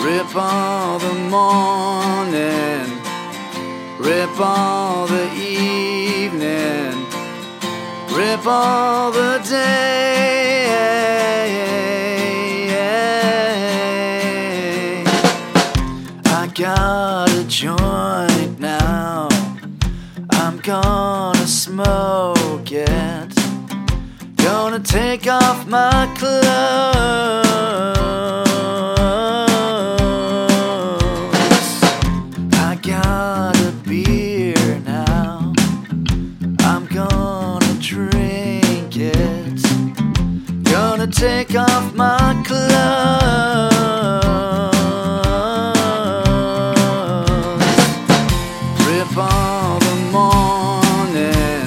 Rip all the morning, rip all the evening, rip all the day. I got a joint now, I'm gonna smoke it. Gonna take off my clothes. It. Gonna take off my clothes. Rip all the morning.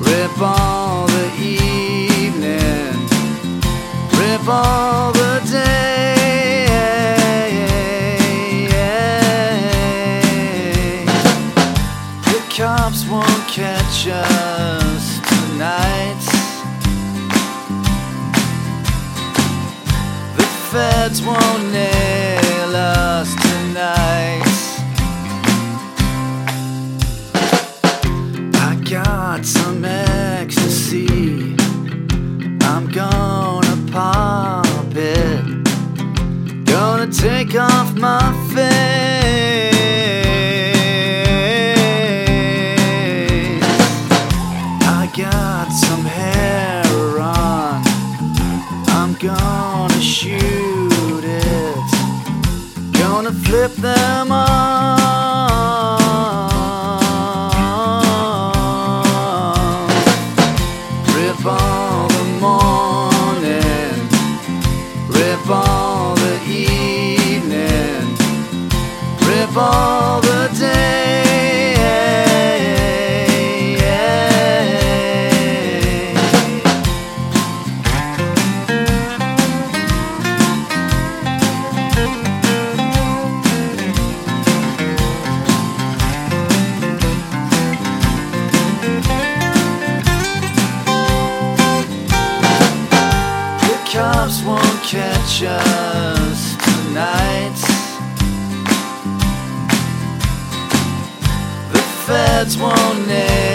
Rip all the evening. Rip all the day. The cops won't catch us tonight. The feds won't nail us tonight. I got some ecstasy. I'm gonna pop it. Gonna take off my face. Gonna flip them off. Catch us tonight. The feds won't us